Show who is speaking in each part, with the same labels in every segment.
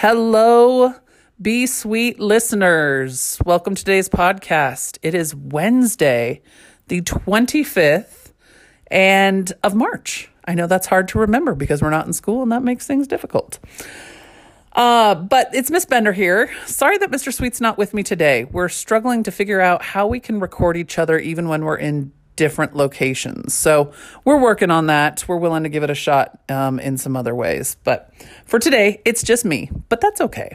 Speaker 1: Hello, B Suite listeners. Welcome to today's podcast. It is Wednesday, the 25th and of March. I know that's hard to remember because we're not in school and that makes things difficult. Uh, but it's Miss Bender here. Sorry that Mr. Sweet's not with me today. We're struggling to figure out how we can record each other even when we're in different locations. So we're working on that. We're willing to give it a shot um, in some other ways. But for today, it's just me, but that's okay.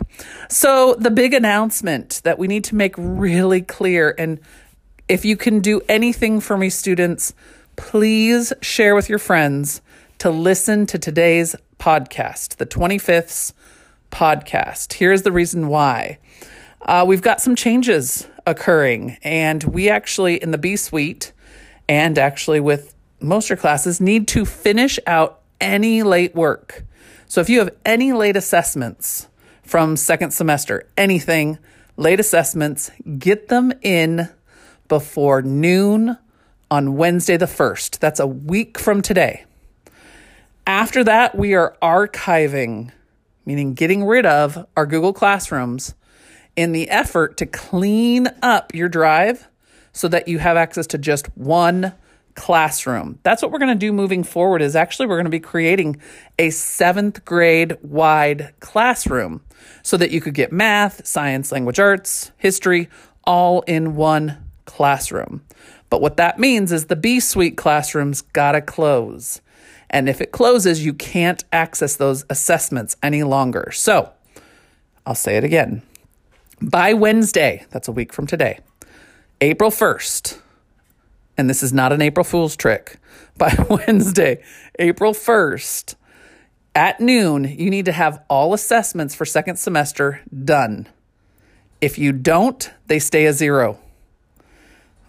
Speaker 1: So the big announcement that we need to make really clear, and if you can do anything for me, students, please share with your friends to listen to today's podcast, the 25th podcast. Here's the reason why. Uh, we've got some changes occurring, and we actually, in the B Suite, and actually with most of your classes need to finish out any late work. So if you have any late assessments from second semester, anything, late assessments, get them in before noon on Wednesday the 1st. That's a week from today. After that, we are archiving, meaning getting rid of our Google Classrooms in the effort to clean up your drive so that you have access to just one classroom. That's what we're going to do moving forward is actually we're going to be creating a 7th grade wide classroom so that you could get math, science, language arts, history all in one classroom. But what that means is the B suite classrooms got to close. And if it closes, you can't access those assessments any longer. So, I'll say it again. By Wednesday, that's a week from today, April 1st, and this is not an April Fool's trick, by Wednesday, April 1st, at noon, you need to have all assessments for second semester done. If you don't, they stay a zero.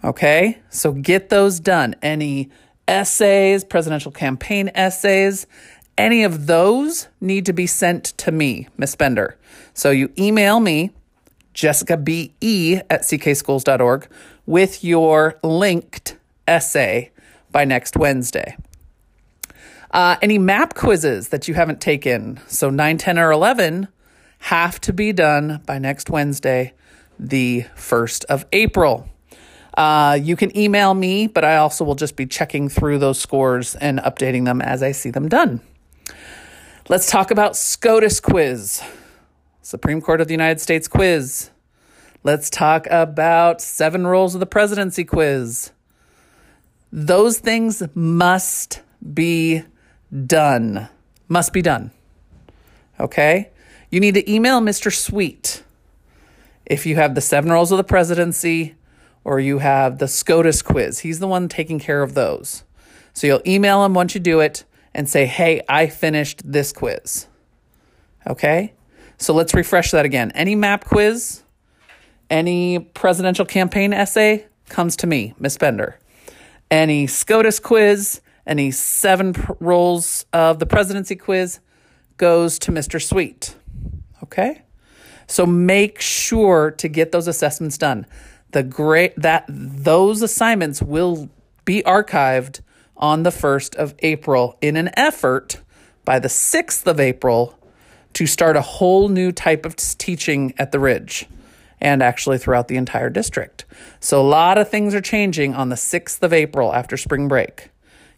Speaker 1: Okay? So get those done. Any essays, presidential campaign essays, any of those need to be sent to me, Miss Bender. So you email me Jessica B.E. at ckschools.org with your linked essay by next Wednesday. Uh, any map quizzes that you haven't taken, so 9, 10, or 11, have to be done by next Wednesday, the 1st of April. Uh, you can email me, but I also will just be checking through those scores and updating them as I see them done. Let's talk about SCOTUS quiz. Supreme Court of the United States quiz. Let's talk about seven roles of the presidency quiz. Those things must be done. Must be done. Okay? You need to email Mr. Sweet if you have the seven roles of the presidency or you have the SCOTUS quiz. He's the one taking care of those. So you'll email him once you do it and say, hey, I finished this quiz. Okay? So let's refresh that again. Any map quiz, any presidential campaign essay comes to me, Miss Bender. Any SCOTUS quiz, any seven roles of the presidency quiz goes to Mr. Sweet. Okay? So make sure to get those assessments done. The great that those assignments will be archived on the 1st of April in an effort by the 6th of April to start a whole new type of teaching at the Ridge and actually throughout the entire district. So a lot of things are changing on the 6th of April after spring break.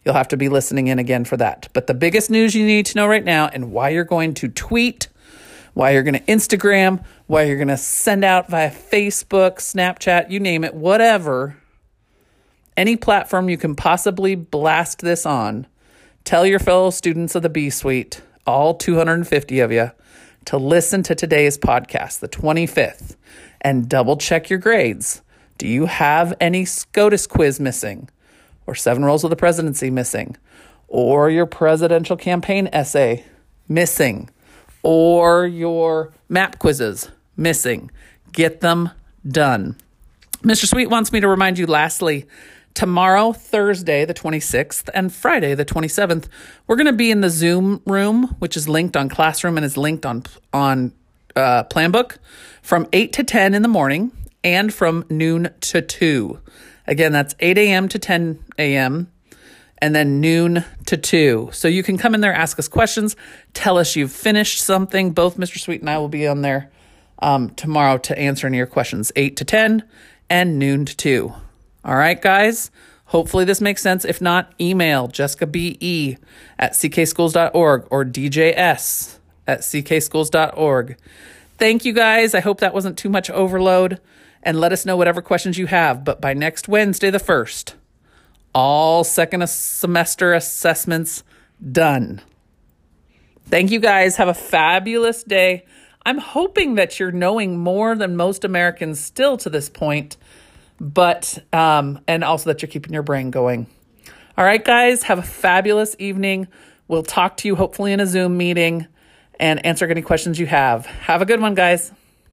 Speaker 1: You'll have to be listening in again for that. But the biggest news you need to know right now and why you're going to tweet, why you're going to Instagram, why you're going to send out via Facebook, Snapchat, you name it, whatever, any platform you can possibly blast this on, tell your fellow students of the B Suite all 250 of you, to listen to today's podcast, the 25th, and double check your grades. Do you have any SCOTUS quiz missing, or seven roles of the presidency missing, or your presidential campaign essay missing, or your map quizzes missing? Get them done. Mr. Sweet wants me to remind you, lastly, tomorrow, Thursday, the 26th, and Friday, the 27th, we're going to be in the Zoom room, which is linked on Classroom and is linked on on uh, Planbook from 8 to 10 in the morning and from noon to 2. Again, that's 8 a.m. to 10 a.m. and then noon to 2. So you can come in there, ask us questions, tell us you've finished something. Both Mr. Sweet and I will be on there um, tomorrow to answer any of your questions, 8 to 10 and noon to 2. All right, guys. Hopefully this makes sense. If not, email Jessica B.E. at ckschools.org or DJS at ckschools.org. Thank you guys. I hope that wasn't too much overload. And let us know whatever questions you have. But by next Wednesday, the 1st, all second semester assessments done. Thank you guys. Have a fabulous day. I'm hoping that you're knowing more than most Americans still to this point but um, and also that you're keeping your brain going. All right, guys, have a fabulous evening. We'll talk to you hopefully in a Zoom meeting and answer any questions you have. Have a good one, guys.